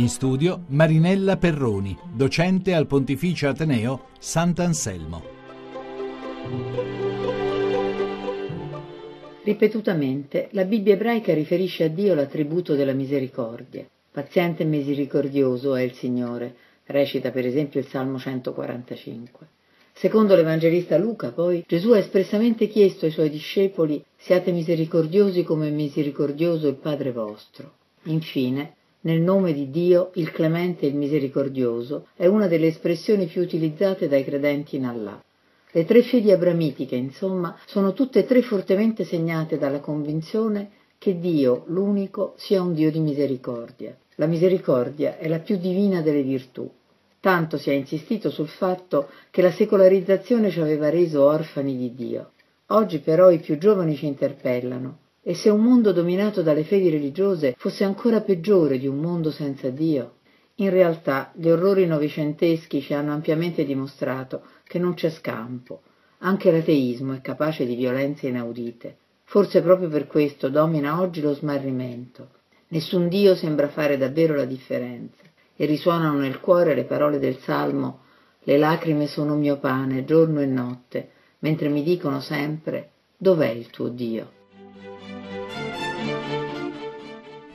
In studio Marinella Perroni, docente al Pontificio Ateneo Sant'Anselmo. Ripetutamente la Bibbia ebraica riferisce a Dio l'attributo della misericordia. Paziente e misericordioso è il Signore, recita per esempio il Salmo 145. Secondo l'Evangelista Luca, poi, Gesù ha espressamente chiesto ai suoi discepoli siate misericordiosi come misericordioso il Padre vostro. Infine, nel nome di Dio, il clemente e il misericordioso è una delle espressioni più utilizzate dai credenti in Allah. Le tre fedi abramitiche, insomma, sono tutte e tre fortemente segnate dalla convinzione che Dio, l'unico, sia un Dio di misericordia. La misericordia è la più divina delle virtù. Tanto si è insistito sul fatto che la secolarizzazione ci aveva reso orfani di Dio. Oggi però i più giovani ci interpellano. E se un mondo dominato dalle fedi religiose fosse ancora peggiore di un mondo senza Dio? In realtà gli orrori novecenteschi ci hanno ampiamente dimostrato che non c'è scampo. Anche l'ateismo è capace di violenze inaudite. Forse proprio per questo domina oggi lo smarrimento. Nessun Dio sembra fare davvero la differenza e risuonano nel cuore le parole del Salmo Le lacrime sono mio pane giorno e notte, mentre mi dicono sempre Dov'è il tuo Dio?